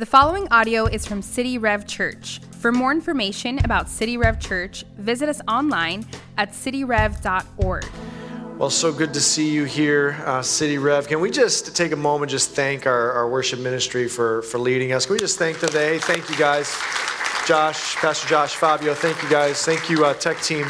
The following audio is from City Rev Church. For more information about City Rev Church, visit us online at cityrev.org. Well, so good to see you here, uh, City Rev. Can we just take a moment, just thank our, our worship ministry for, for leading us? Can we just thank them today? Thank you guys. Josh, Pastor Josh, Fabio, thank you guys. Thank you, uh, tech team.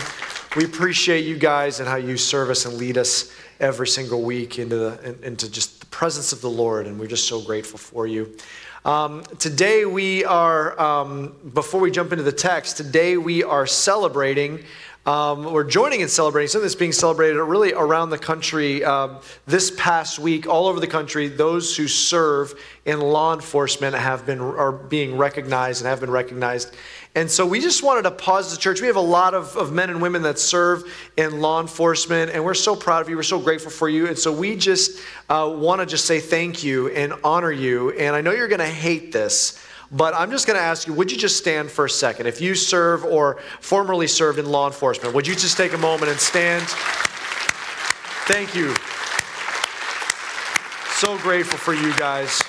We appreciate you guys and how you serve us and lead us every single week into, the, into just the presence of the Lord, and we're just so grateful for you. Um, today we are, um, before we jump into the text, today we are celebrating. Um, we're joining in celebrating something that's being celebrated really around the country uh, this past week, all over the country. Those who serve in law enforcement have been are being recognized and have been recognized and so we just wanted to pause the church. We have a lot of, of men and women that serve in law enforcement, and we're so proud of you. We're so grateful for you. And so we just uh, want to just say thank you and honor you. And I know you're going to hate this, but I'm just going to ask you would you just stand for a second? If you serve or formerly served in law enforcement, would you just take a moment and stand? Thank you. So grateful for you guys.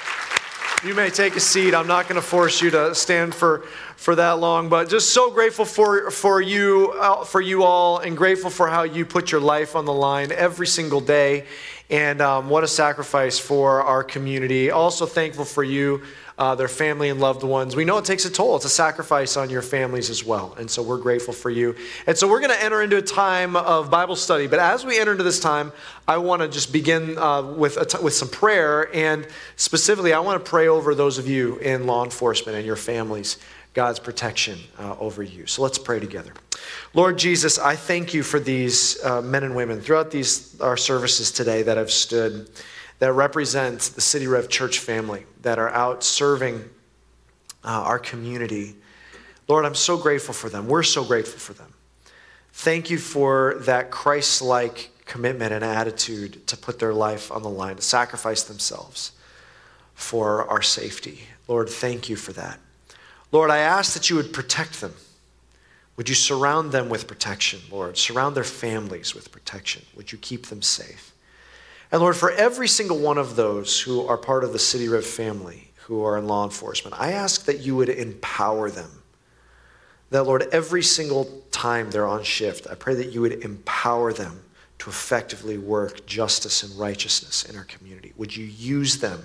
You may take a seat. I'm not going to force you to stand for, for that long, but just so grateful for, for, you, uh, for you all and grateful for how you put your life on the line every single day. And um, what a sacrifice for our community. Also thankful for you uh, their family and loved ones. We know it takes a toll, it's a sacrifice on your families as well. And so we're grateful for you. And so we're going to enter into a time of Bible study. But as we enter into this time, I want to just begin uh, with, with some prayer. And specifically, I want to pray over those of you in law enforcement and your families. God's protection uh, over you. So let's pray together. Lord Jesus, I thank you for these uh, men and women throughout these our services today that have stood that represent the City Rev Church family that are out serving uh, our community. Lord, I'm so grateful for them. We're so grateful for them. Thank you for that Christ like commitment and attitude to put their life on the line, to sacrifice themselves for our safety. Lord, thank you for that. Lord, I ask that you would protect them. Would you surround them with protection, Lord? Surround their families with protection. Would you keep them safe? And Lord, for every single one of those who are part of the City Rev family, who are in law enforcement, I ask that you would empower them. That, Lord, every single time they're on shift, I pray that you would empower them to effectively work justice and righteousness in our community. Would you use them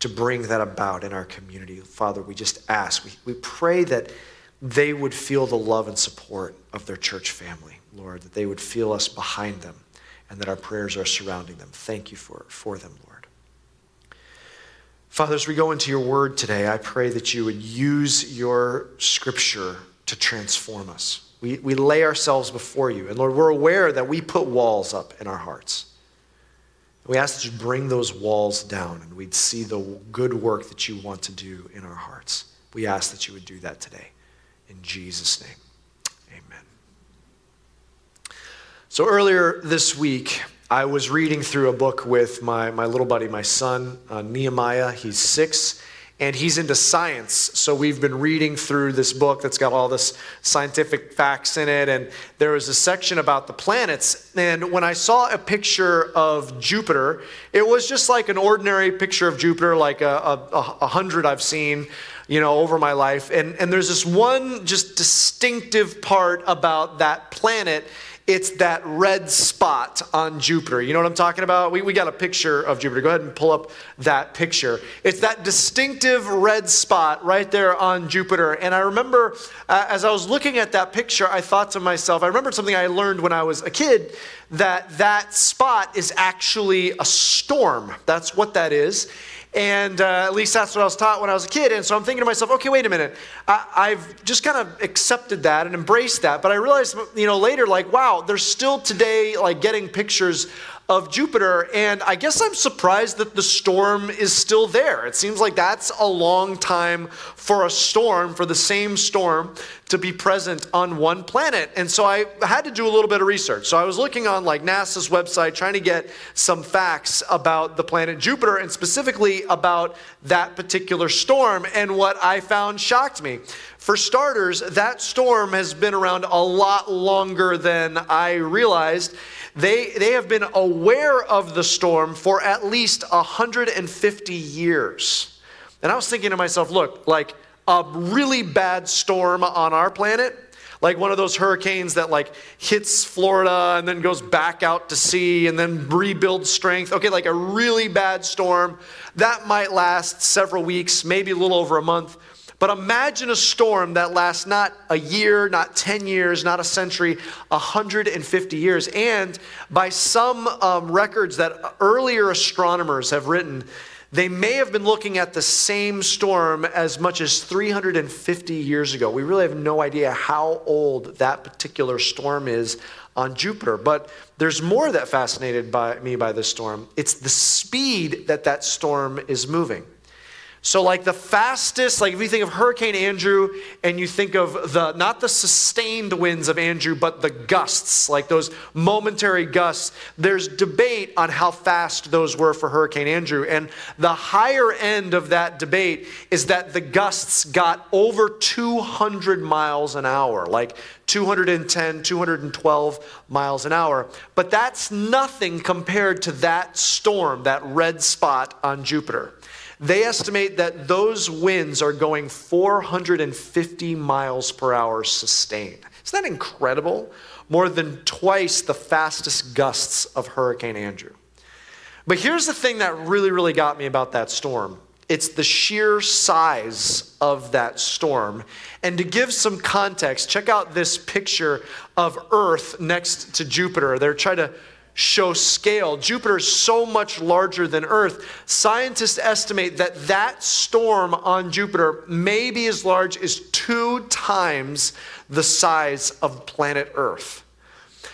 to bring that about in our community? Father, we just ask, we, we pray that they would feel the love and support of their church family, Lord, that they would feel us behind them and that our prayers are surrounding them. Thank you for, for them, Lord. Father, as we go into your word today, I pray that you would use your scripture to transform us. We, we lay ourselves before you. And Lord, we're aware that we put walls up in our hearts. We ask that you bring those walls down and we'd see the good work that you want to do in our hearts. We ask that you would do that today. In Jesus' name. Amen. So earlier this week, I was reading through a book with my, my little buddy, my son, uh, Nehemiah. He's six, and he's into science. So we've been reading through this book that's got all this scientific facts in it. And there was a section about the planets. And when I saw a picture of Jupiter, it was just like an ordinary picture of Jupiter, like a, a, a hundred I've seen you know, over my life. And, and there's this one just distinctive part about that planet it's that red spot on Jupiter. You know what I'm talking about? We, we got a picture of Jupiter. Go ahead and pull up that picture. It's that distinctive red spot right there on Jupiter. And I remember uh, as I was looking at that picture, I thought to myself, I remembered something I learned when I was a kid that that spot is actually a storm. That's what that is. And uh, at least that's what I was taught when I was a kid. And so I'm thinking to myself, okay, wait a minute. I, have just kind of accepted that and embraced that. But I realized, you know, later, like, wow, there's still today, like, getting pictures of Jupiter. And I guess I'm surprised that the storm is still there. It seems like that's a long time for a storm, for the same storm to be present on one planet. And so I had to do a little bit of research. So I was looking on like NASA's website trying to get some facts about the planet Jupiter and specifically about that particular storm. And what I found shocked me. For starters, that storm has been around a lot longer than I realized. They, they have been aware of the storm for at least 150 years. And I was thinking to myself, look, like a really bad storm on our planet, like one of those hurricanes that like hits Florida and then goes back out to sea and then rebuilds strength. Okay, like a really bad storm that might last several weeks, maybe a little over a month. But imagine a storm that lasts not a year, not 10 years, not a century, 150 years. And by some um, records that earlier astronomers have written, they may have been looking at the same storm as much as 350 years ago. We really have no idea how old that particular storm is on Jupiter. But there's more that fascinated by me by this storm. It's the speed that that storm is moving. So, like the fastest, like if you think of Hurricane Andrew and you think of the, not the sustained winds of Andrew, but the gusts, like those momentary gusts, there's debate on how fast those were for Hurricane Andrew. And the higher end of that debate is that the gusts got over 200 miles an hour, like 210, 212 miles an hour. But that's nothing compared to that storm, that red spot on Jupiter. They estimate that those winds are going 450 miles per hour sustained. Isn't that incredible? More than twice the fastest gusts of Hurricane Andrew. But here's the thing that really, really got me about that storm it's the sheer size of that storm. And to give some context, check out this picture of Earth next to Jupiter. They're trying to show scale. Jupiter is so much larger than Earth. Scientists estimate that that storm on Jupiter may be as large as two times the size of planet Earth.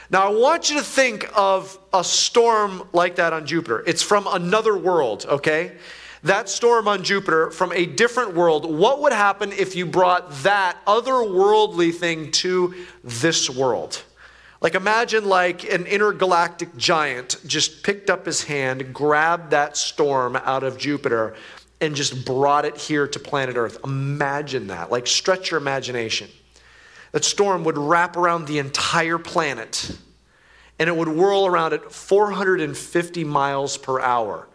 Now, I want you to think of a storm like that on Jupiter. It's from another world, okay? That storm on Jupiter from a different world. What would happen if you brought that otherworldly thing to this world? Like imagine like an intergalactic giant just picked up his hand, grabbed that storm out of Jupiter and just brought it here to planet Earth. Imagine that. Like stretch your imagination. That storm would wrap around the entire planet and it would whirl around at 450 miles per hour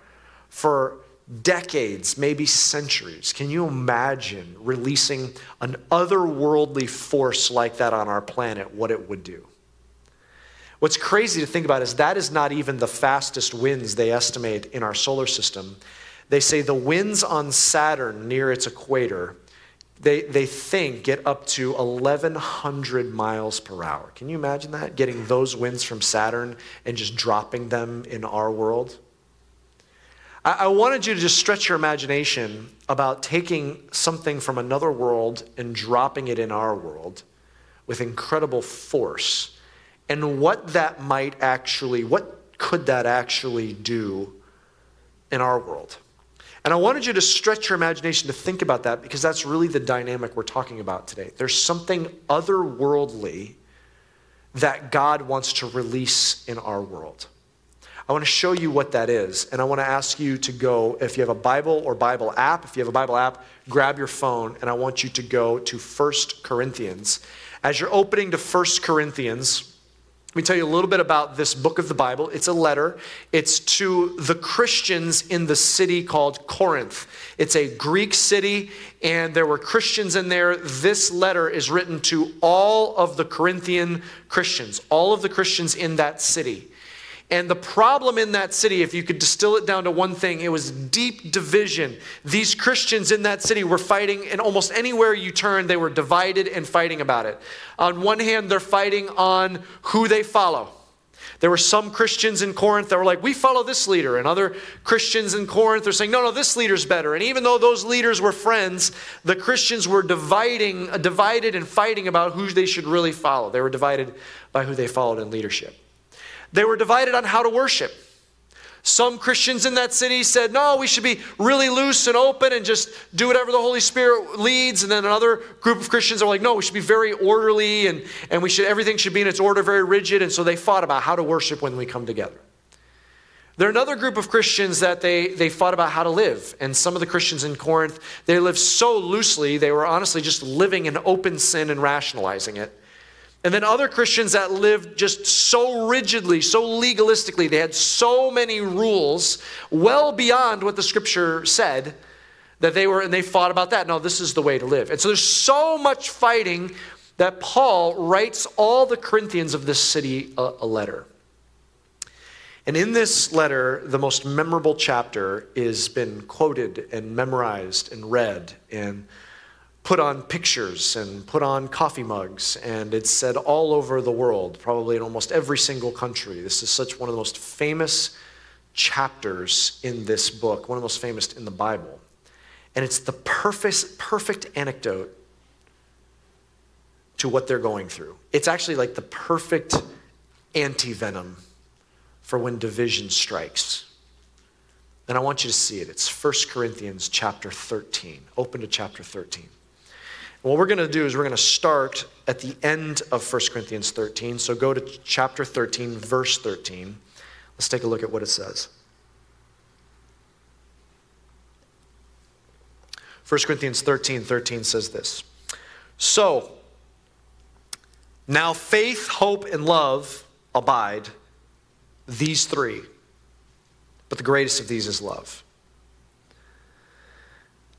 for decades, maybe centuries. Can you imagine releasing an otherworldly force like that on our planet, what it would do? What's crazy to think about is that is not even the fastest winds they estimate in our solar system. They say the winds on Saturn near its equator, they, they think get up to 1,100 miles per hour. Can you imagine that? Getting those winds from Saturn and just dropping them in our world? I, I wanted you to just stretch your imagination about taking something from another world and dropping it in our world with incredible force and what that might actually, what could that actually do in our world? And I wanted you to stretch your imagination to think about that because that's really the dynamic we're talking about today. There's something otherworldly that God wants to release in our world. I want to show you what that is. And I want to ask you to go, if you have a Bible or Bible app, if you have a Bible app, grab your phone and I want you to go to 1 Corinthians. As you're opening to 1 Corinthians, let me tell you a little bit about this book of the Bible. It's a letter. It's to the Christians in the city called Corinth. It's a Greek city, and there were Christians in there. This letter is written to all of the Corinthian Christians, all of the Christians in that city. And the problem in that city, if you could distill it down to one thing, it was deep division. These Christians in that city were fighting, and almost anywhere you turned, they were divided and fighting about it. On one hand, they're fighting on who they follow. There were some Christians in Corinth that were like, we follow this leader. And other Christians in Corinth are saying, no, no, this leader's better. And even though those leaders were friends, the Christians were dividing, divided and fighting about who they should really follow. They were divided by who they followed in leadership. They were divided on how to worship. Some Christians in that city said, no, we should be really loose and open and just do whatever the Holy Spirit leads. And then another group of Christians are like, no, we should be very orderly and, and we should, everything should be in its order, very rigid. And so they fought about how to worship when we come together. There are another group of Christians that they, they fought about how to live. And some of the Christians in Corinth, they lived so loosely, they were honestly just living in open sin and rationalizing it. And then other Christians that lived just so rigidly, so legalistically, they had so many rules, well beyond what the scripture said, that they were, and they fought about that. No, this is the way to live. And so there's so much fighting that Paul writes all the Corinthians of this city a, a letter. And in this letter, the most memorable chapter is been quoted and memorized and read and put on pictures and put on coffee mugs, and it's said all over the world, probably in almost every single country. This is such one of the most famous chapters in this book, one of the most famous in the Bible. And it's the perfect, perfect anecdote to what they're going through. It's actually like the perfect anti venom for when division strikes. And I want you to see it. It's 1 Corinthians chapter 13. Open to chapter 13. What we're going to do is we're going to start at the end of 1 Corinthians 13. So go to chapter 13, verse 13. Let's take a look at what it says. 1 Corinthians 13, 13 says this. So, now faith, hope, and love abide, these three. But the greatest of these is love.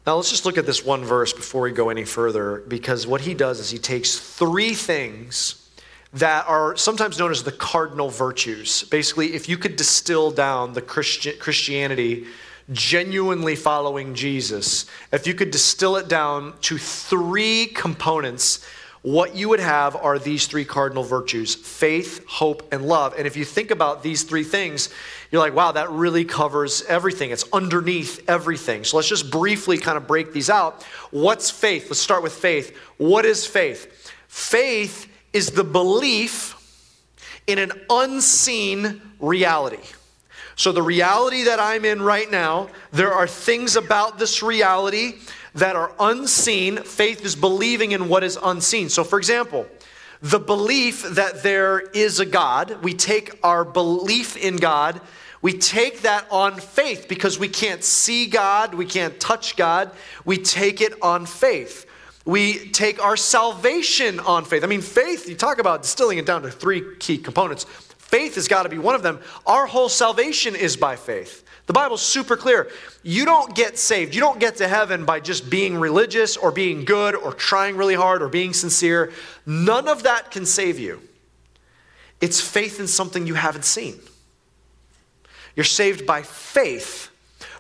Now, let's just look at this one verse before we go any further, because what he does is he takes three things that are sometimes known as the cardinal virtues. Basically, if you could distill down the Christian, Christianity genuinely following Jesus, if you could distill it down to three components, what you would have are these three cardinal virtues faith, hope, and love. And if you think about these three things, you're like, wow, that really covers everything. It's underneath everything. So let's just briefly kind of break these out. What's faith? Let's start with faith. What is faith? Faith is the belief in an unseen reality. So, the reality that I'm in right now, there are things about this reality that are unseen. Faith is believing in what is unseen. So, for example, the belief that there is a God, we take our belief in God, we take that on faith because we can't see God, we can't touch God, we take it on faith. We take our salvation on faith. I mean, faith, you talk about distilling it down to three key components. Faith has got to be one of them. Our whole salvation is by faith. The Bible's super clear. You don't get saved. You don't get to heaven by just being religious or being good or trying really hard or being sincere. None of that can save you. It's faith in something you haven't seen. You're saved by faith.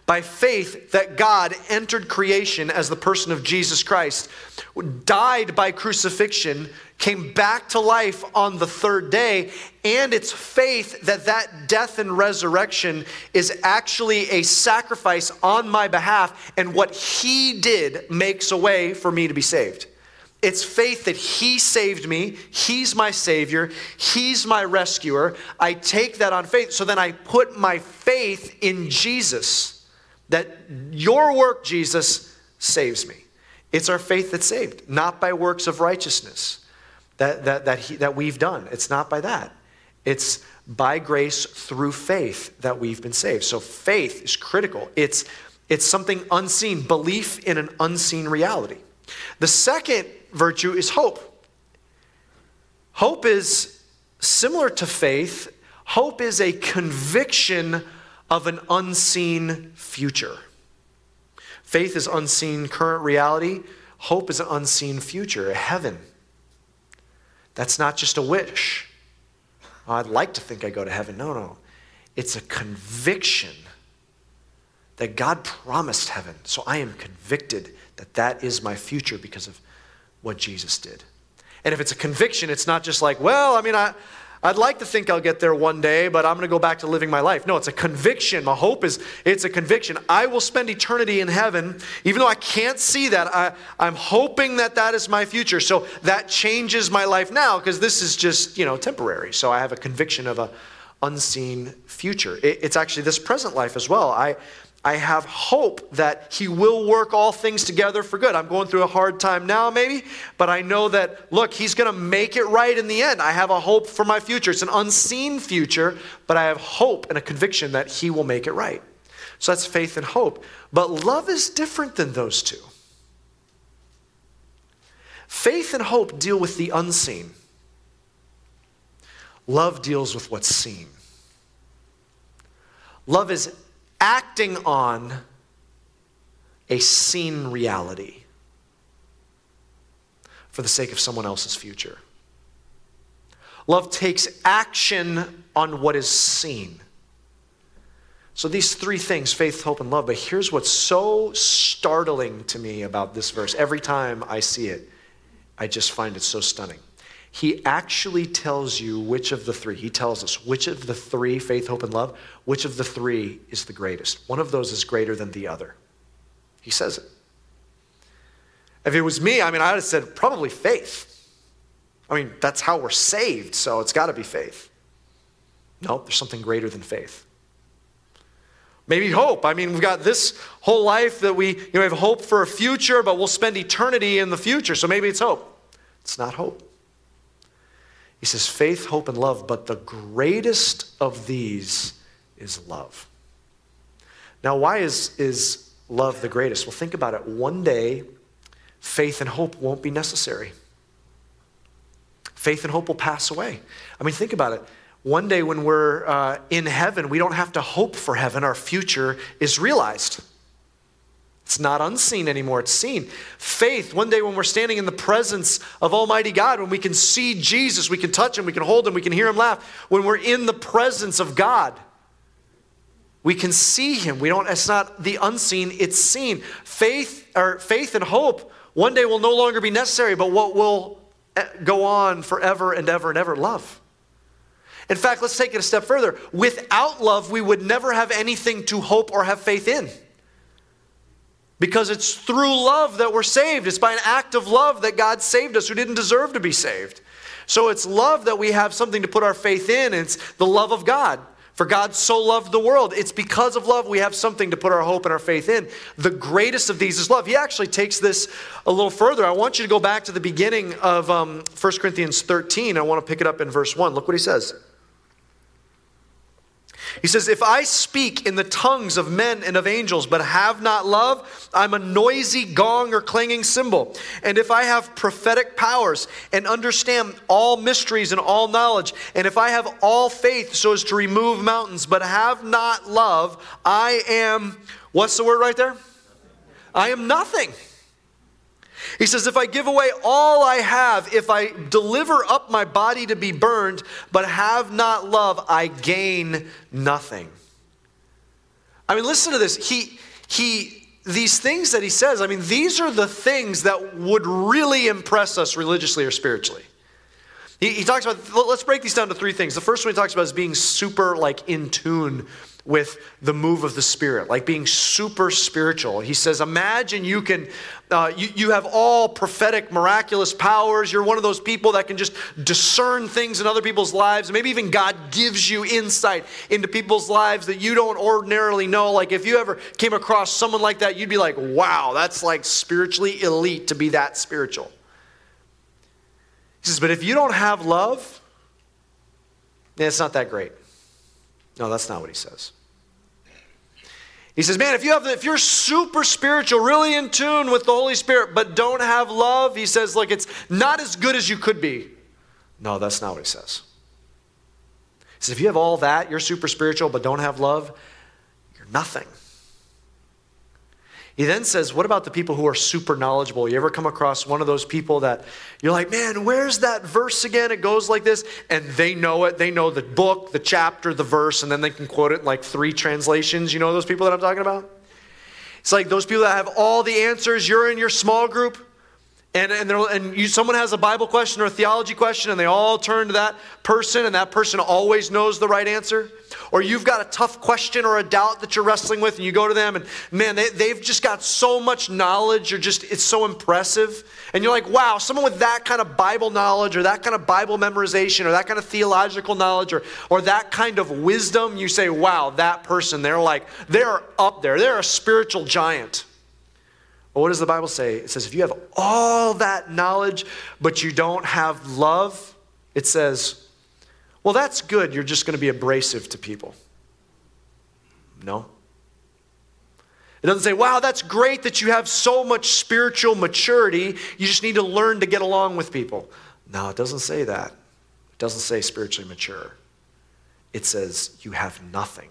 By faith that God entered creation as the person of Jesus Christ, died by crucifixion, came back to life on the third day, and it's faith that that death and resurrection is actually a sacrifice on my behalf, and what He did makes a way for me to be saved. It's faith that He saved me, He's my Savior, He's my rescuer. I take that on faith, so then I put my faith in Jesus, that your work, Jesus, saves me. It's our faith that's saved, not by works of righteousness that, that, that, he, that we've done. It's not by that. It's by grace through faith that we've been saved. So faith is critical. It's, it's something unseen, belief in an unseen reality. The second virtue is hope. Hope is similar to faith, hope is a conviction of an unseen future. Faith is unseen current reality, hope is an unseen future, a heaven. That's not just a wish. Oh, I'd like to think I go to heaven. No, no. It's a conviction that God promised heaven. So I am convicted that that is my future because of what Jesus did. And if it's a conviction, it's not just like, well, I mean, I, I'd like to think I'll get there one day, but I'm going to go back to living my life. No, it's a conviction. My hope is it's a conviction. I will spend eternity in heaven, even though I can't see that. I, I'm hoping that that is my future. So that changes my life now because this is just, you know, temporary. So I have a conviction of a unseen future. It, it's actually this present life as well. I, I have hope that He will work all things together for good. I'm going through a hard time now, maybe, but I know that, look, He's going to make it right in the end. I have a hope for my future. It's an unseen future, but I have hope and a conviction that He will make it right. So that's faith and hope. But love is different than those two. Faith and hope deal with the unseen, love deals with what's seen. Love is acting on a seen reality for the sake of someone else's future. Love takes action on what is seen. So, these three things faith, hope, and love. But here's what's so startling to me about this verse. Every time I see it, I just find it so stunning. He actually tells you which of the three, he tells us which of the three, faith, hope, and love, which of the three is the greatest. One of those is greater than the other. He says it. If it was me, I mean, I would have said probably faith. I mean, that's how we're saved, so it's got to be faith. No, there's something greater than faith. Maybe hope. I mean, we've got this whole life that we you know, have hope for a future, but we'll spend eternity in the future, so maybe it's hope. It's not hope. He says faith, hope, and love, but the greatest of these is love. Now, why is, is love the greatest? Well, think about it. One day, faith and hope won't be necessary. Faith and hope will pass away. I mean, think about it. One day when we're uh, in heaven, we don't have to hope for heaven. Our future is realized. It's not unseen anymore, it's seen. Faith, one day when we're standing in the presence of Almighty God, when we can see Jesus, we can touch Him, we can hold Him, we can hear Him laugh. When we're in the presence of God, we can see Him. We don't, it's not the unseen, it's seen. Faith, or faith and hope one day will no longer be necessary, but what will eh, go on forever and ever and ever love. In fact, let's take it a step further. Without love, we would never have anything to hope or have faith in. Because it's through love that we're saved. It's by an act of love that God saved us who didn't deserve to be saved. So it's love that we have something to put our faith in. It's the love of God. For God so loved the world. It's because of love we have something to put our hope and our faith in. The greatest of these is love. He actually takes this a little further. I want you to go back to the beginning of um, 1 Corinthians 13. I want to pick it up in verse 1. Look what he says. He says, If I speak in the tongues of men and of angels, but have not love, I'm a noisy gong or clanging cymbal. And if I have prophetic powers and understand all mysteries and all knowledge, and if I have all faith so as to remove mountains, but have not love, I am, what's the word right there? I am nothing. He says, If I give away all I have, if I deliver up my body to be burned, but have not love, I gain nothing. I mean, listen to this. He, he, these things that he says, I mean, these are the things that would really impress us religiously or spiritually. He, he talks about, let's break these down to three things. The first one he talks about is being super, like, in tune with the move of the Spirit, like being super spiritual. He says, Imagine you can, uh, you, you have all prophetic, miraculous powers. You're one of those people that can just discern things in other people's lives. Maybe even God gives you insight into people's lives that you don't ordinarily know. Like if you ever came across someone like that, you'd be like, wow, that's like spiritually elite to be that spiritual. He says, But if you don't have love, then it's not that great. No, that's not what he says. He says, man, if you have if you're super spiritual, really in tune with the Holy Spirit, but don't have love, he says, look, it's not as good as you could be. No, that's not what he says. He says, if you have all that, you're super spiritual, but don't have love, you're nothing. He then says, What about the people who are super knowledgeable? You ever come across one of those people that you're like, Man, where's that verse again? It goes like this. And they know it. They know the book, the chapter, the verse, and then they can quote it in like three translations. You know those people that I'm talking about? It's like those people that have all the answers. You're in your small group, and, and, and you, someone has a Bible question or a theology question, and they all turn to that person, and that person always knows the right answer. Or you've got a tough question or a doubt that you're wrestling with, and you go to them, and man, they, they've just got so much knowledge. You're just, it's so impressive. And you're like, wow, someone with that kind of Bible knowledge, or that kind of Bible memorization, or that kind of theological knowledge, or, or that kind of wisdom, you say, wow, that person, they're like, they're up there. They're a spiritual giant. What does the Bible say? It says, if you have all that knowledge, but you don't have love, it says, well, that's good. You're just going to be abrasive to people. No. It doesn't say, wow, that's great that you have so much spiritual maturity. You just need to learn to get along with people. No, it doesn't say that. It doesn't say spiritually mature. It says you have nothing.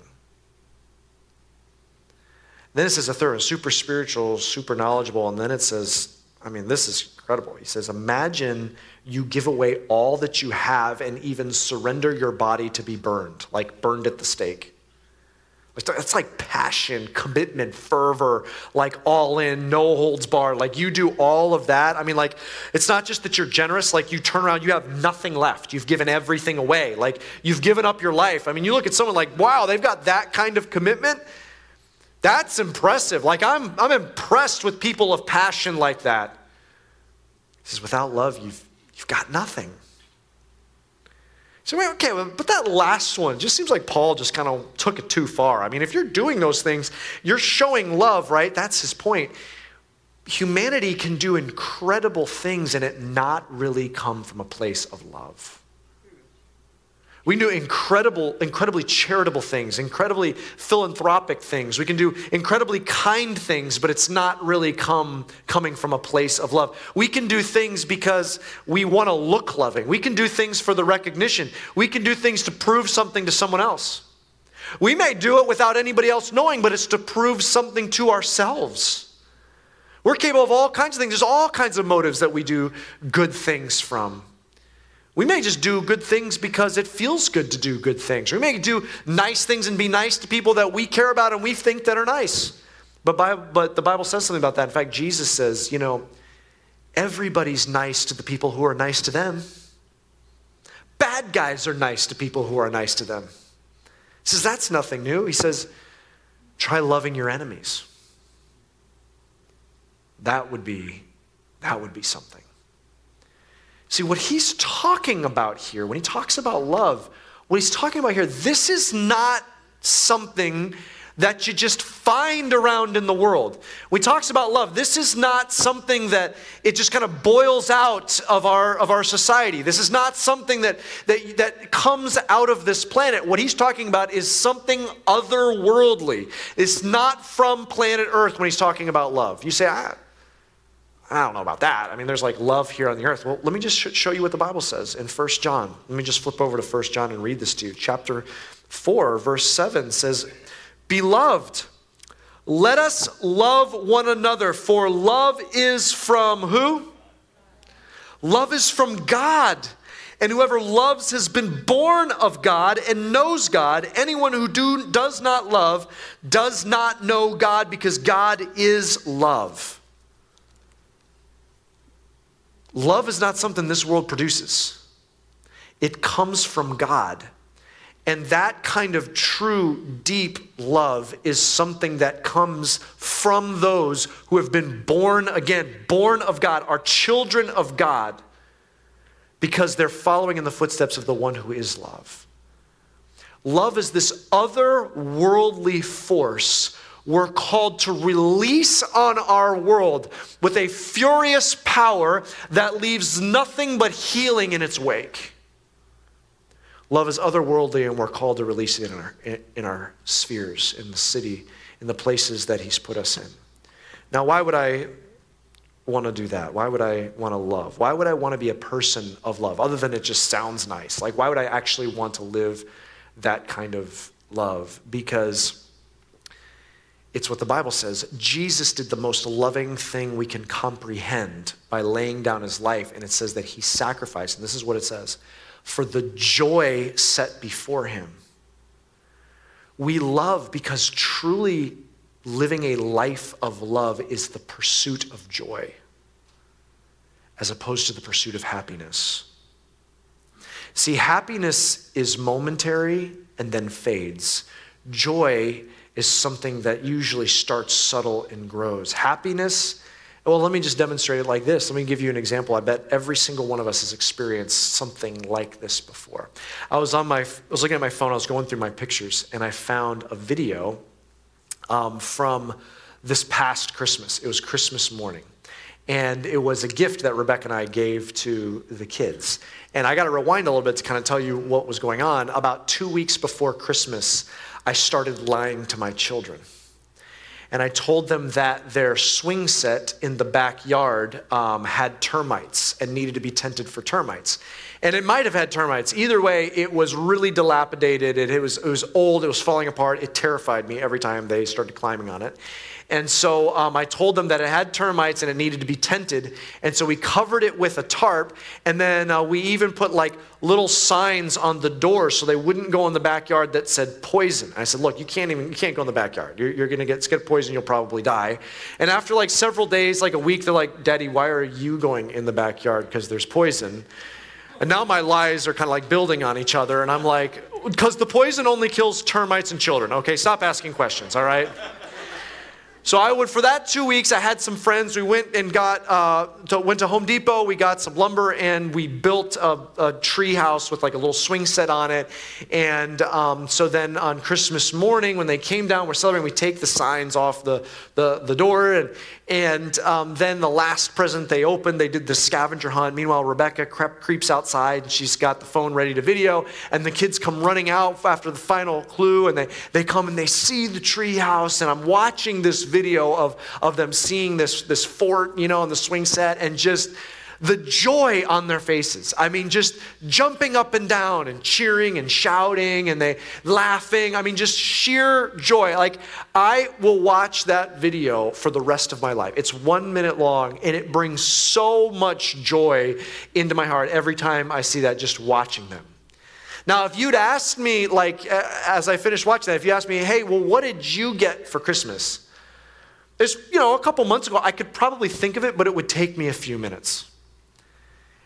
Then it says a third, super spiritual, super knowledgeable. And then it says, I mean, this is incredible. He says, Imagine you give away all that you have and even surrender your body to be burned, like burned at the stake. It's like passion, commitment, fervor, like all in, no holds barred. Like you do all of that. I mean, like, it's not just that you're generous, like you turn around, you have nothing left. You've given everything away. Like you've given up your life. I mean, you look at someone like, wow, they've got that kind of commitment. That's impressive. Like I'm, I'm impressed with people of passion like that. He says, without love, you've, you've got nothing. So, okay, but that last one just seems like Paul just kind of took it too far. I mean, if you're doing those things, you're showing love, right? That's his point. Humanity can do incredible things and it not really come from a place of love. We can do incredible, incredibly charitable things, incredibly philanthropic things. We can do incredibly kind things, but it's not really come coming from a place of love. We can do things because we want to look loving. We can do things for the recognition. We can do things to prove something to someone else. We may do it without anybody else knowing, but it's to prove something to ourselves. We're capable of all kinds of things. There's all kinds of motives that we do good things from. We may just do good things because it feels good to do good things. We may do nice things and be nice to people that we care about and we think that are nice. But, Bible, but the Bible says something about that. In fact, Jesus says, you know, everybody's nice to the people who are nice to them. Bad guys are nice to people who are nice to them. He says, that's nothing new. He says, try loving your enemies. That would be, that would be something. See, what he's talking about here, when he talks about love, what he's talking about here, this is not something that you just find around in the world. When he talks about love, this is not something that it just kind of boils out of our, of our society. This is not something that, that, that comes out of this planet. What he's talking about is something otherworldly. It's not from planet Earth when he's talking about love. You say, ah, I don't know about that. I mean, there's like love here on the earth. Well, let me just show you what the Bible says in 1 John. Let me just flip over to 1 John and read this to you. Chapter 4, verse 7 says, Beloved, let us love one another, for love is from who? Love is from God. And whoever loves has been born of God and knows God. Anyone who do, does not love does not know God because God is love. Love is not something this world produces, it comes from God. And that kind of true, deep love is something that comes from those who have been born again, born of God, are children of God, because they're following in the footsteps of the one who is love. Love is this otherworldly force we're called to release on our world with a furious power that leaves nothing but healing in its wake. Love is otherworldly, and we're called to release it in our, in our spheres, in the city, in the places that He's put us in. Now, why would I want to do that? Why would I want to love? Why would I want to be a person of love, other than it just sounds nice? Like, why would I actually want to live that kind of love? Because it's what the Bible says. Jesus did the most loving thing we can comprehend by laying down his life. And it says that he sacrificed, and this is what it says for the joy set before him. We love because truly living a life of love is the pursuit of joy as opposed to the pursuit of happiness. See, happiness is momentary and then fades. Joy is something that usually starts subtle and grows. Happiness, well, let me just demonstrate it like this. Let me give you an example. I bet every single one of us has experienced something like this before. I was on my, I was looking at my phone, I was going through my pictures, and I found a video um, from this past Christmas. It was Christmas morning. And it was a gift that Rebecca and I gave to the kids. And I got to rewind a little bit to kind of tell you what was going on. About two weeks before Christmas, I started lying to my children. and I told them that their swing set in the backyard um, had termites and needed to be tented for termites. And it might have had termites. Either way, it was really dilapidated. It, it, was, it was old. It was falling apart. It terrified me every time they started climbing on it. And so um, I told them that it had termites and it needed to be tented. And so we covered it with a tarp. And then uh, we even put like little signs on the door so they wouldn't go in the backyard that said poison. I said, look, you can't even, you can't go in the backyard. You're, you're going to get, get poison. You'll probably die. And after like several days, like a week, they're like, Daddy, why are you going in the backyard? Because there's poison. And now my lies are kind of like building on each other. And I'm like, because the poison only kills termites and children. Okay, stop asking questions, all right? So I would, for that two weeks, I had some friends. We went and got, uh, to, went to Home Depot. We got some lumber and we built a, a tree house with like a little swing set on it. And um, so then on Christmas morning, when they came down, we're celebrating. We take the signs off the the, the door, and and um, then the last present they opened, they did the scavenger hunt. Meanwhile, Rebecca creeps outside and she's got the phone ready to video. And the kids come running out after the final clue and they, they come and they see the tree house. And I'm watching this video of, of them seeing this, this fort, you know, on the swing set and just the joy on their faces. I mean, just jumping up and down and cheering and shouting and they laughing. I mean, just sheer joy. Like, I will watch that video for the rest of my life. It's one minute long and it brings so much joy into my heart every time I see that, just watching them. Now, if you'd asked me, like, as I finished watching that, if you asked me, hey, well, what did you get for Christmas? It's, you know, a couple months ago, I could probably think of it, but it would take me a few minutes.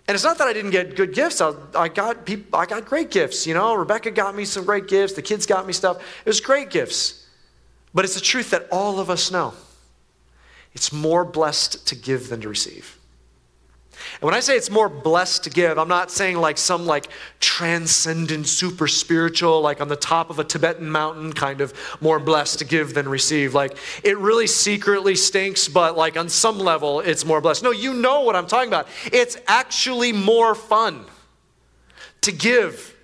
And it's not that I didn't get good gifts. I, I, got I got great gifts. You know, Rebecca got me some great gifts. The kids got me stuff. It was great gifts. But it's the truth that all of us know. It's more blessed to give than to receive. And when I say it's more blessed to give, I'm not saying like some like transcendent, super spiritual, like on the top of a Tibetan mountain, kind of more blessed to give than receive. Like it really secretly stinks, but like on some level, it's more blessed. No, you know what I'm talking about. It's actually more fun to give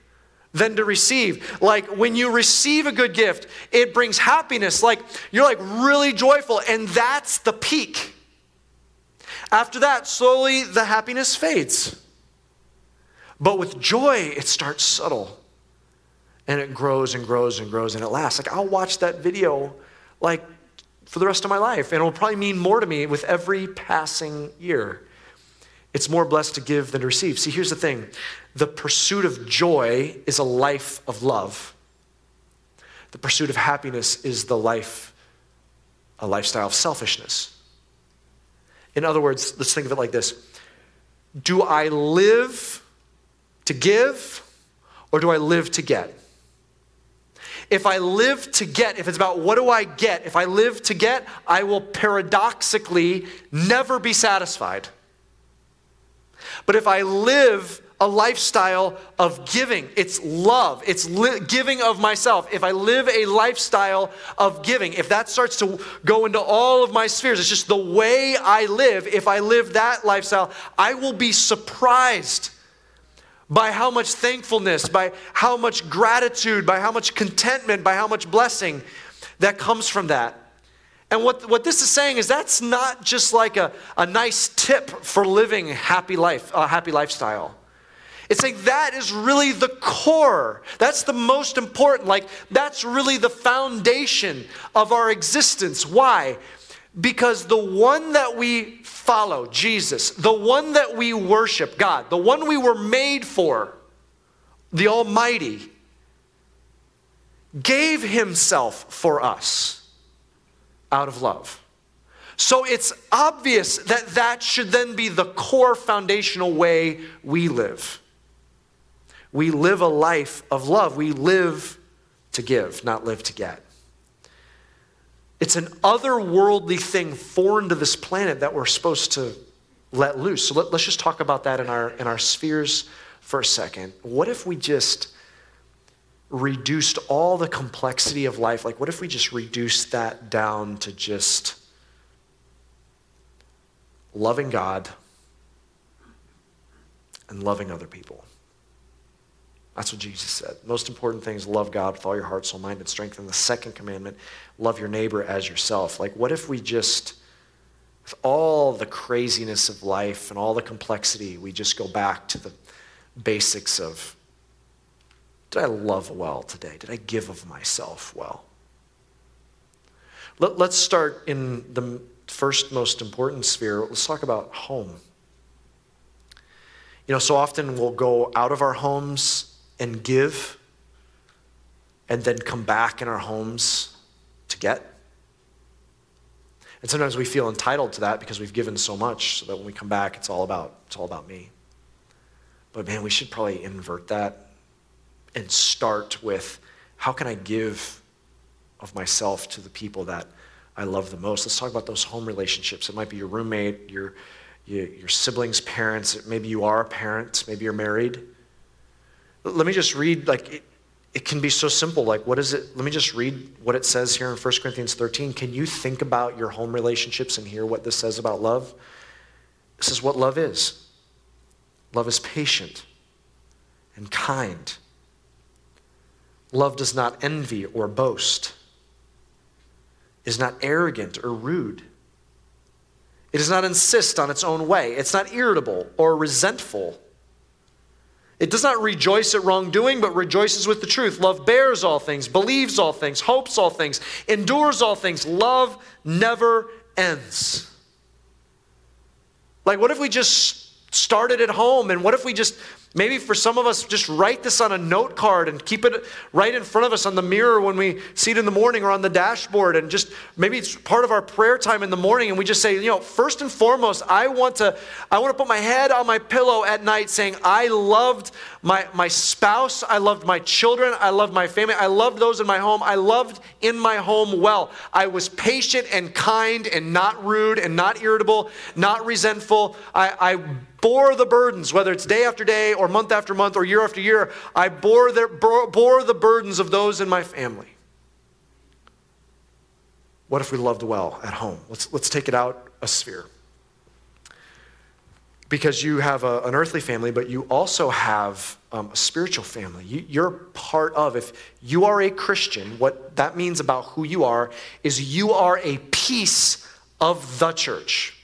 than to receive. Like when you receive a good gift, it brings happiness. Like you're like really joyful, and that's the peak. After that, slowly the happiness fades. But with joy, it starts subtle and it grows and grows and grows and it lasts. Like I'll watch that video like for the rest of my life and it'll probably mean more to me with every passing year. It's more blessed to give than to receive. See, here's the thing the pursuit of joy is a life of love, the pursuit of happiness is the life, a lifestyle of selfishness. In other words, let's think of it like this Do I live to give or do I live to get? If I live to get, if it's about what do I get, if I live to get, I will paradoxically never be satisfied. But if I live a lifestyle of giving. It's love. It's li- giving of myself. If I live a lifestyle of giving, if that starts to go into all of my spheres, it's just the way I live. If I live that lifestyle, I will be surprised by how much thankfulness, by how much gratitude, by how much contentment, by how much blessing that comes from that. And what, what this is saying is that's not just like a, a nice tip for living happy life, a happy lifestyle. It's like that is really the core. That's the most important. Like, that's really the foundation of our existence. Why? Because the one that we follow, Jesus, the one that we worship, God, the one we were made for, the Almighty, gave Himself for us out of love. So it's obvious that that should then be the core foundational way we live. We live a life of love. We live to give, not live to get. It's an otherworldly thing foreign to this planet that we're supposed to let loose. So let, us just talk about that in our, in our spheres for a second. What if we just reduced all the complexity of life? Like, what if we just reduced that down to just loving God and loving other people? That's what Jesus said. Most important thing is love God with all your heart, soul, mind, and strength. And the second commandment, love your neighbor as yourself. Like, what if we just, with all the craziness of life and all the complexity, we just go back to the basics of did I love well today? Did I give of myself well? Let, us start in the first most important sphere. Let's talk about home. You know, so often we'll go out of our homes and give, and then come back in our homes to get. And sometimes we feel entitled to that because we've given so much, so that when we come back, it's all about, it's all about me. But man, we should probably invert that and start with how can I give of myself to the people that I love the most? Let's talk about those home relationships. It might be your roommate, your, your, siblings, parents. Maybe you are a parent, maybe you're married. Let me just read, like, it, it can be so simple. Like, what is it? Let me just read what it says here in 1 Corinthians 13. Can you think about your home relationships and hear what this says about love? This is what love is love is patient and kind. Love does not envy or boast, is not arrogant or rude. It does not insist on its own way. It's not irritable or resentful. It does not rejoice at wrongdoing, but rejoices with the truth. Love bears all things, believes all things, hopes all things, endures all things. Love never ends. Like, what if we just started at home? And what if we just Maybe for some of us, just write this on a note card and keep it right in front of us on the mirror when we see it in the morning or on the dashboard. And just maybe it's part of our prayer time in the morning. And we just say, you know, first and foremost, I want to, I want to put my head on my pillow at night saying, I loved my, my spouse. I loved my children. I loved my family. I loved those in my home. I loved in my home well. I was patient and kind and not rude and not irritable, not resentful. I, I bore the burdens, whether it's day after day or month after month or year after year, I bore the, bore the burdens of those in my family. What if we loved well at home? Let's, let's take it out a sphere. Because you have a, an earthly family, but you also have um, a spiritual family. You, you're part of, if you are a Christian, what that means about who you are is you are a piece of the church.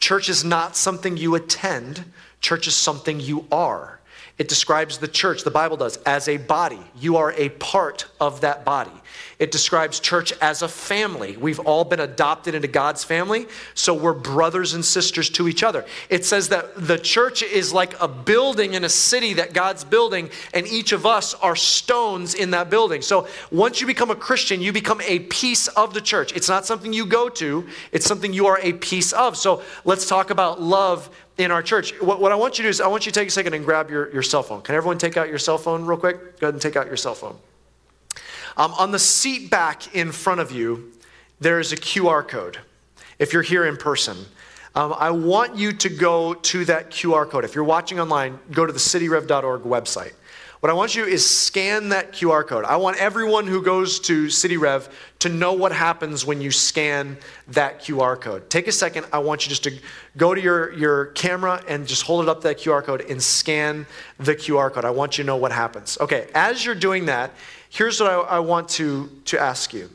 Church is not something you attend, church is something you are. It describes the church, the Bible does, as a body. You are a part of that body. It describes church as a family. We've all been adopted into God's family, so we're brothers and sisters to each other. It says that the church is like a building in a city that God's building, and each of us are stones in that building. So once you become a Christian, you become a piece of the church. It's not something you go to, it's something you are a piece of. So let's talk about love in our church. What, what I want you to do is, I want you to take a second and grab your, your cell phone. Can everyone take out your cell phone real quick? Go ahead and take out your cell phone. Um, on the seat back in front of you, there is a QR code. If you're here in person, um, I want you to go to that QR code. If you're watching online, go to the cityrev.org website. What I want you is scan that QR code. I want everyone who goes to CityRev to know what happens when you scan that QR code. Take a second. I want you just to go to your, your camera and just hold it up to that QR code and scan the QR code. I want you to know what happens. Okay, as you're doing that, here's what I, I want to, to ask you.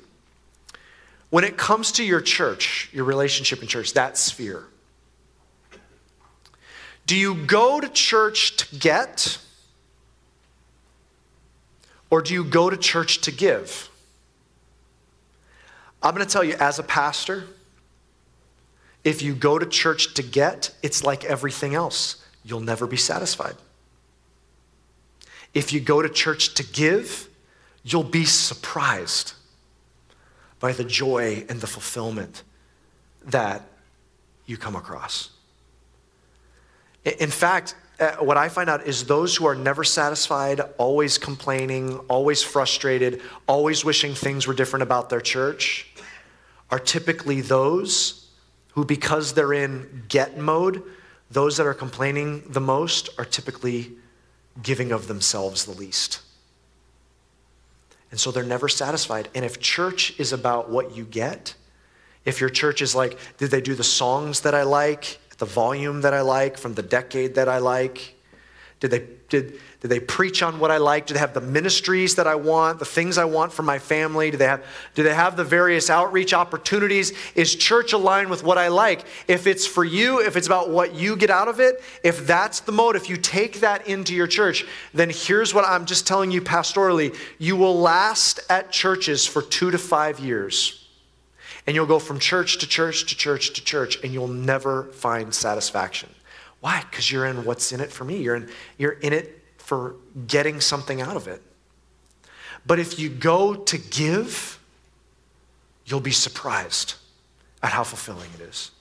When it comes to your church, your relationship in church, that sphere, do you go to church to get? Or do you go to church to give? I'm going to tell you, as a pastor, if you go to church to get, it's like everything else. You'll never be satisfied. If you go to church to give, you'll be surprised by the joy and the fulfillment that you come across. In fact, uh, what I find out is those who are never satisfied, always complaining, always frustrated, always wishing things were different about their church, are typically those who, because they're in get mode, those that are complaining the most are typically giving of themselves the least. And so they're never satisfied. And if church is about what you get, if your church is like, did they do the songs that I like? The volume that I like, from the decade that I like? Did they, did, did they preach on what I like? Do they have the ministries that I want, the things I want for my family? Do they have, do they have the various outreach opportunities? Is church aligned with what I like? If it's for you, if it's about what you get out of it, if that's the mode, if you take that into your church, then here's what I'm just telling you pastorally you will last at churches for two to five years. And you'll go from church to church to church to church, and you'll never find satisfaction. Why? Because you're in what's in it for me. You're in, you're in it for getting something out of it. But if you go to give, you'll be surprised at how fulfilling it is.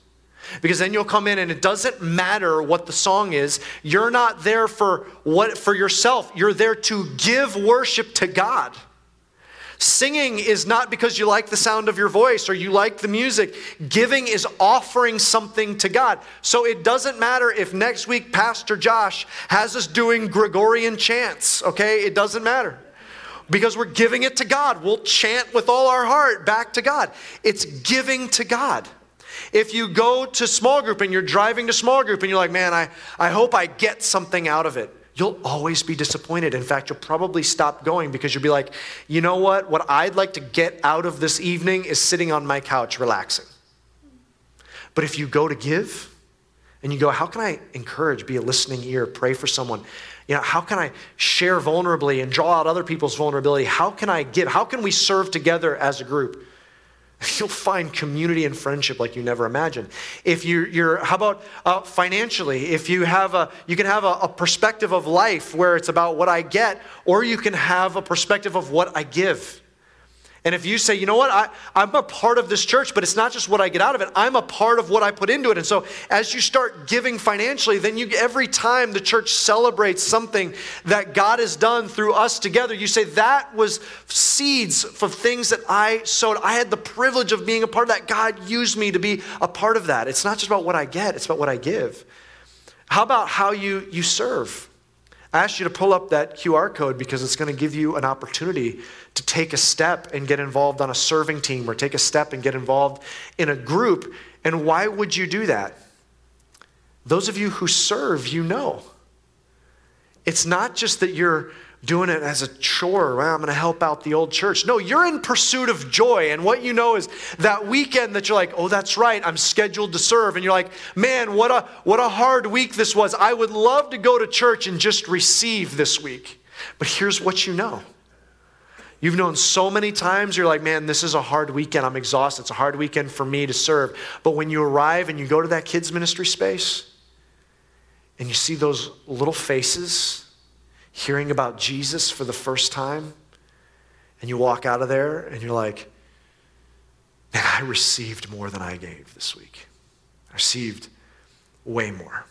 Because then you'll come in and it doesn't matter what the song is. You're not there for what for yourself. You're there to give worship to God. Singing is not because you like the sound of your voice or you like the music. Giving is offering something to God. So it doesn't matter if next week Pastor Josh has us doing Gregorian chants, okay? It doesn't matter. Because we're giving it to God. We'll chant with all our heart back to God. It's giving to God. If you go to small group and you're driving to small group and you're like, man, I, I hope I get something out of it you'll always be disappointed. In fact, you'll probably stop going because you'll be like, you know what? What I'd like to get out of this evening is sitting on my couch relaxing. But if you go to give and you go, how can I encourage, be a listening ear, pray for someone? You know, how can I share vulnerably and draw out other people's vulnerability? How can I give? How can we serve together as a group? You'll find community and friendship like you never imagined. If you, you're, how about uh, financially? If you have a, you can have a, a perspective of life where it's about what I get, or you can have a perspective of what I give. And if you say, you know what, I, I'm a part of this church, but it's not just what I get out of it, I'm a part of what I put into it. And so as you start giving financially, then you every time the church celebrates something that God has done through us together, you say, that was seeds for things that I sowed. I had the privilege of being a part of that. God used me to be a part of that. It's not just about what I get, it's about what I give. How about how you, you serve? I asked you to pull up that QR code because it's going to give you an opportunity to take a step and get involved on a serving team or take a step and get involved in a group. And why would you do that? Those of you who serve, you know. It's not just that you're doing it as a chore. I'm going to help out the old church. No, you're in pursuit of joy. And what you know is that weekend that you're like, oh, that's right, I'm scheduled to serve. And you're like, man, what a, what a hard week this was. I would love to go to church and just receive this week. But here's what you know. You've known so many times, you're like, man, this is a hard weekend. I'm exhausted. It's a hard weekend for me to serve. But when you arrive and you go to that kids' ministry space and you see those little faces, hearing about Jesus for the first time, and you walk out of there and you're like, man, I received more than I gave this week. I received way more.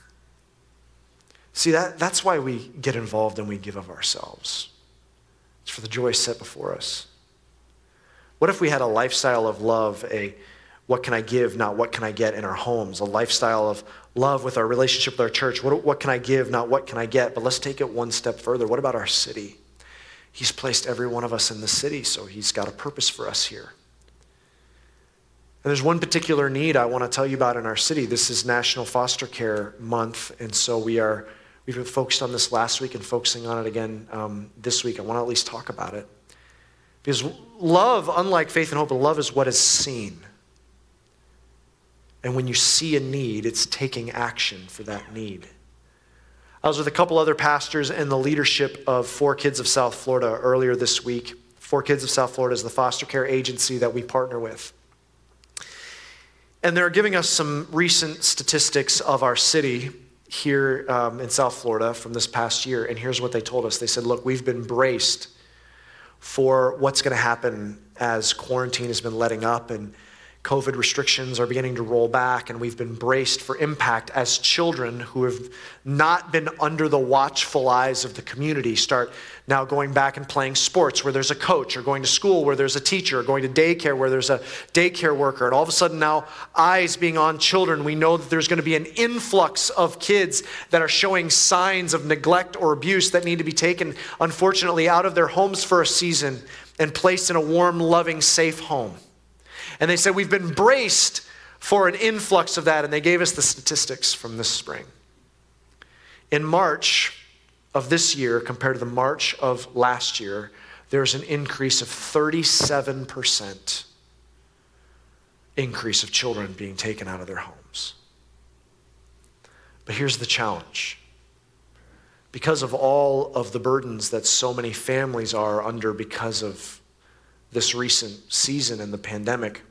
See, that, that's why we get involved and we give of ourselves. It's for the joy set before us. What if we had a lifestyle of love, a what can I give, not what can I get in our homes, a lifestyle of love with our relationship with our church. What, what can I give, not what can I get? But let's take it one step further. What about our city? He's placed every one of us in the city, so he's got a purpose for us here. And there's one particular need I want to tell you about in our city. This is National Foster Care Month, and so we are we've been focused on this last week and focusing on it again um, this week. I want to at least talk about it because love, unlike faith and hope, love is what is seen. And when you see a need, it's taking action for that need. I was with a couple other pastors and the leadership of Four Kids of South Florida earlier this week. Four Kids of South Florida is the foster care agency that we partner with. And they're giving us some recent statistics of our city here um, in South Florida from this past year. And here's what they told us they said, Look, we've been braced for what's going to happen as quarantine has been letting up and COVID restrictions are beginning to roll back, and we've been braced for impact as children who have not been under the watchful eyes of the community start now going back and playing sports where there's a coach, or going to school where there's a teacher, or going to daycare where there's a daycare worker. And all of a sudden, now eyes being on children, we know that there's going to be an influx of kids that are showing signs of neglect or abuse that need to be taken, unfortunately, out of their homes for a season and placed in a warm, loving, safe home. And they said, We've been braced for an influx of that. And they gave us the statistics from this spring. In March, of this year compared to the March of last year, there's an increase of 37% increase of children being taken out of their homes. But here's the challenge. Because of all of the burdens that so many families are under because of this recent season and the pandemic,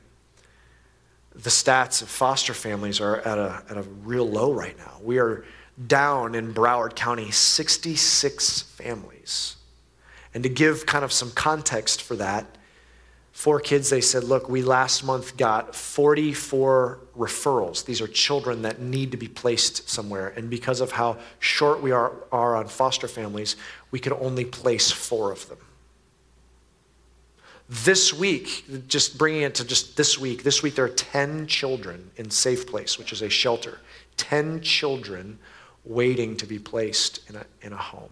the stats of foster families are at a, at a real low right now. We are down in Broward County 66 families. And to give kind of some context for that, four kids, they said, look, we last month got 44 referrals. These are children that need to be placed somewhere. And because of how short we are, are on foster families, we could only place four of them. This week, just bringing it to just this week, this week there are 10 children in Safe Place, which is a shelter. 10 children waiting to be placed in a, in a home.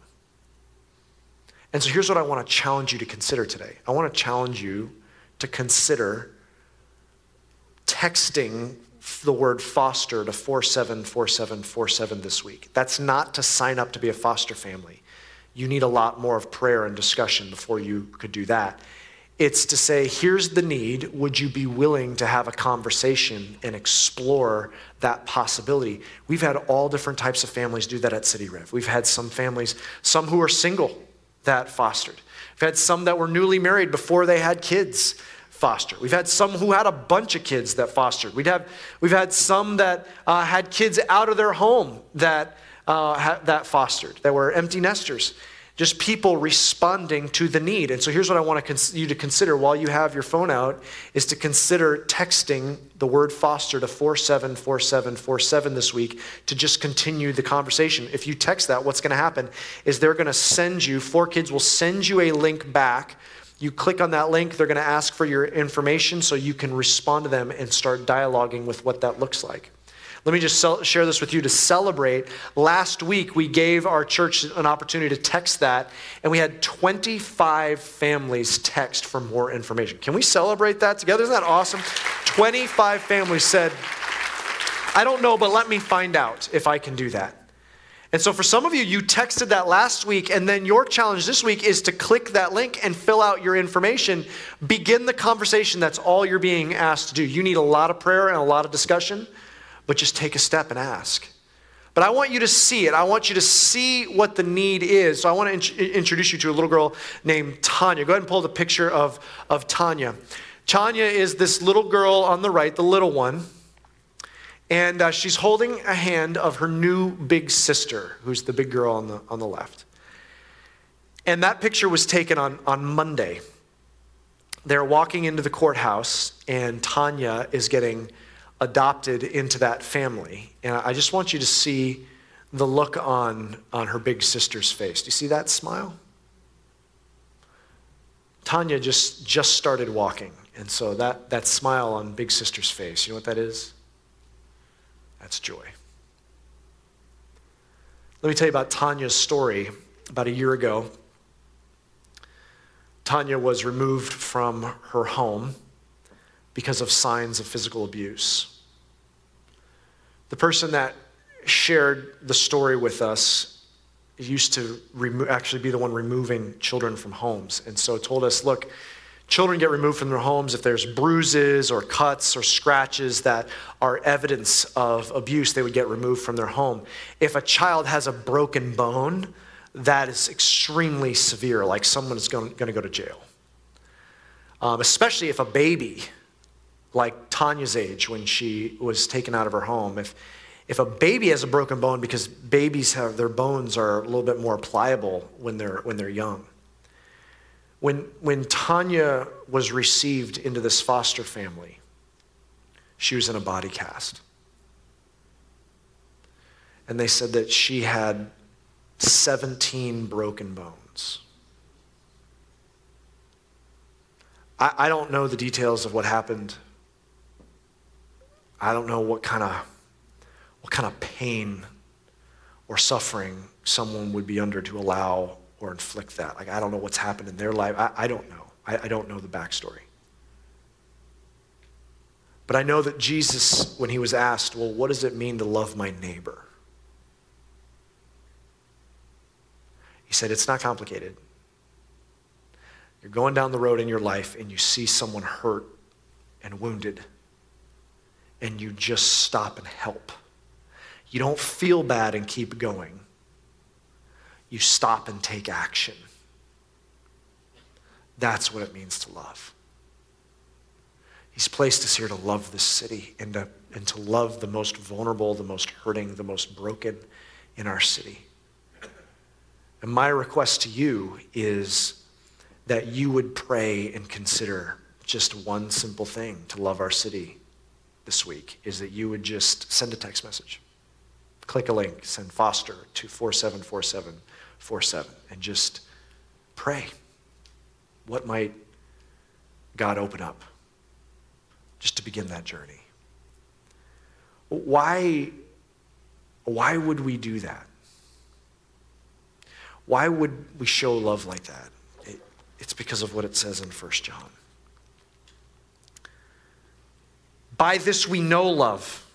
And so here's what I want to challenge you to consider today I want to challenge you to consider texting the word foster to 474747 this week. That's not to sign up to be a foster family. You need a lot more of prayer and discussion before you could do that. It's to say, here's the need. Would you be willing to have a conversation and explore that possibility? We've had all different types of families do that at City Rev. We've had some families, some who are single that fostered. We've had some that were newly married before they had kids foster. We've had some who had a bunch of kids that fostered. We'd have, we've had some that uh, had kids out of their home that, uh, ha- that fostered, that were empty nesters just people responding to the need. And so here's what I want you to consider while you have your phone out is to consider texting the word foster to 474747 this week to just continue the conversation. If you text that, what's going to happen is they're going to send you, four kids will send you a link back. You click on that link, they're going to ask for your information so you can respond to them and start dialoguing with what that looks like. Let me just share this with you to celebrate. Last week, we gave our church an opportunity to text that, and we had 25 families text for more information. Can we celebrate that together? Isn't that awesome? 25 families said, I don't know, but let me find out if I can do that. And so, for some of you, you texted that last week, and then your challenge this week is to click that link and fill out your information. Begin the conversation. That's all you're being asked to do. You need a lot of prayer and a lot of discussion but just take a step and ask. But I want you to see it. I want you to see what the need is. So I want to in- introduce you to a little girl named Tanya. Go ahead and pull the picture of, of Tanya. Tanya is this little girl on the right, the little one. And uh, she's holding a hand of her new big sister, who's the big girl on the, on the left. And that picture was taken on, on Monday. They're walking into the courthouse, and Tanya is getting adopted into that family. And I just want you to see the look on, on her big sister's face. Do you see that smile? Tanya just, just started walking. And so that, that smile on big sister's face, you know what that is? That's joy. Let me tell you about Tanya's story. About a year ago, Tanya was removed from her home because of signs of physical abuse. The person that shared the story with us used to remo- actually be the one removing children from homes. And so told us, look, children get removed from their homes if there's bruises or cuts or scratches that are evidence of abuse, they would get removed from their home. If a child has a broken bone, that is extremely severe, like someone is going, to go to jail. Um, especially if a baby like Tanya's age when she was taken out of her home. If, if a baby has a broken bone, because babies have their bones are a little bit more pliable when they're, when they're young. When, when Tanya was received into this foster family, she was in a body cast. And they said that she had 17 broken bones. I, I don't know the details of what happened I don't know what kind of what kind of pain or suffering someone would be under to allow or inflict that. Like I don't know what's happened in their life. I, I don't know. I, I don't know the backstory. But I know that Jesus, when he was asked, well, what does it mean to love my neighbor? He said, It's not complicated. You're going down the road in your life and you see someone hurt and wounded, and you just stop and help. You don't feel bad and keep going. You stop and take action. That's what it means to love. He's placed us here to love this city and to, and to love the most vulnerable, the most hurting, the most broken in our city. And my request to you is that you would pray and consider just one simple thing to love our city this week is that you would just send a text message. Click a link, send Foster to 474747 and just pray. What might God open up just to begin that journey? Why, why would we do that? Why would we show love like that? It, it's because of what it says in 1 John. By this we know love,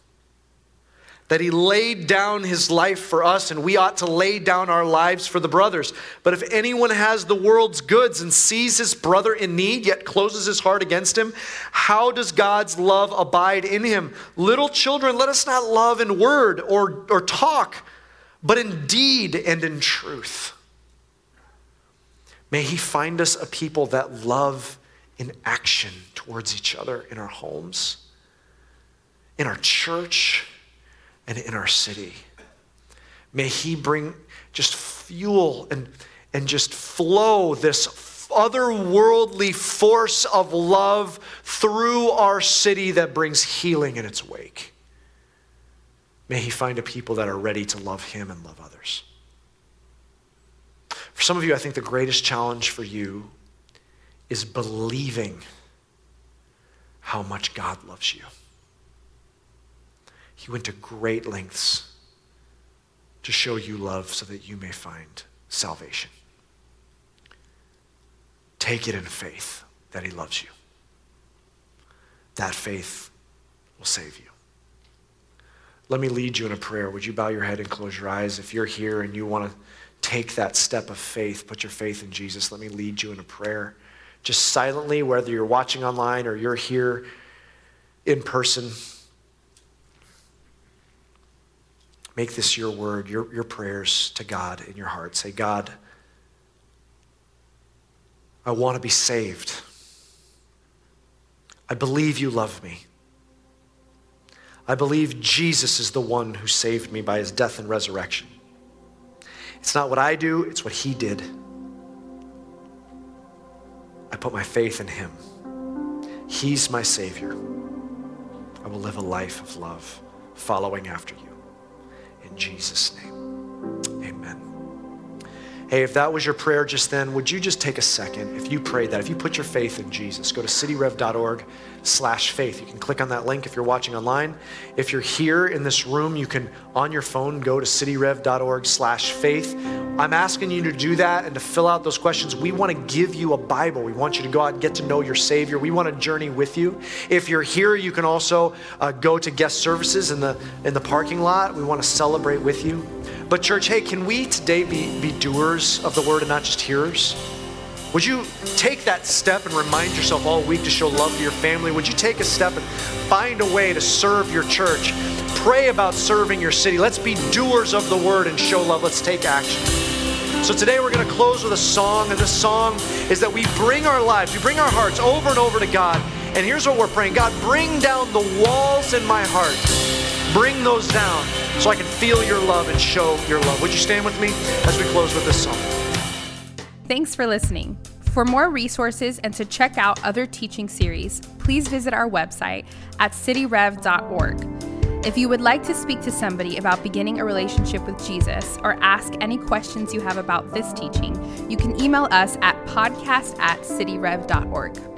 that he laid down his life for us, and we ought to lay down our lives for the brothers. But if anyone has the world's goods and sees his brother in need, yet closes his heart against him, how does God's love abide in him? Little children, let us not love in word or, or talk, but in deed and in truth. May he find us a people that love in action towards each other in our homes in our church, and in our city. May He bring just fuel and, and just flow this otherworldly force of love through our city that brings healing in its wake. May He find a people that are ready to love Him and love others. For some of you, I think the greatest challenge for you is believing how much God loves you. He went to great lengths to show you love so that you may find salvation. Take it in faith that He loves you. That faith will save you. Let me lead you in a prayer. Would you bow your head and close your eyes? If you're here and you want to take that step of faith, put your faith in Jesus, let me lead you in a prayer. Just silently, whether you're watching online or you're here in person, Make this your word, your, your prayers to God in your heart. Say, God, I want to be saved. I believe you love me. I believe Jesus is the one who saved me by his death and resurrection. It's not what I do, it's what he did. I put my faith in him. He's my Savior. I will live a life of love, following after you. In Jesus' name. Hey, if that was your prayer just then, would you just take a second? If you prayed that, if you put your faith in Jesus, go to cityrev.org slash faith. You can click on that link if you're watching online. If you're here in this room, you can, on your phone, go to cityrev.org slash faith. I'm asking you to do that and to fill out those questions. We want to give you a Bible. We want you to go out and get to know your Savior. We want to journey with you. If you're here, you can also uh, go to guest services in the, in the parking lot. We want to celebrate with you. But, church, hey, can we today be, be doers of the word and not just hearers? Would you take that step and remind yourself all week to show love to your family? Would you take a step and find a way to serve your church? Pray about serving your city. Let's be doers of the word and show love. Let's take action. So today we're going to close with a song, and this song is that we bring our lives, we bring our hearts over and over to God. And here's what we're praying God, bring down the walls in my heart. Bring those down so I can feel your love and show your love. Would you stand with me as we close with this song? Thanks for listening. For more resources and to check out other teaching series, please visit our website at cityrev.org. If you would like to speak to somebody about beginning a relationship with Jesus or ask any questions you have about this teaching, you can email us at podcast at cityrev.org.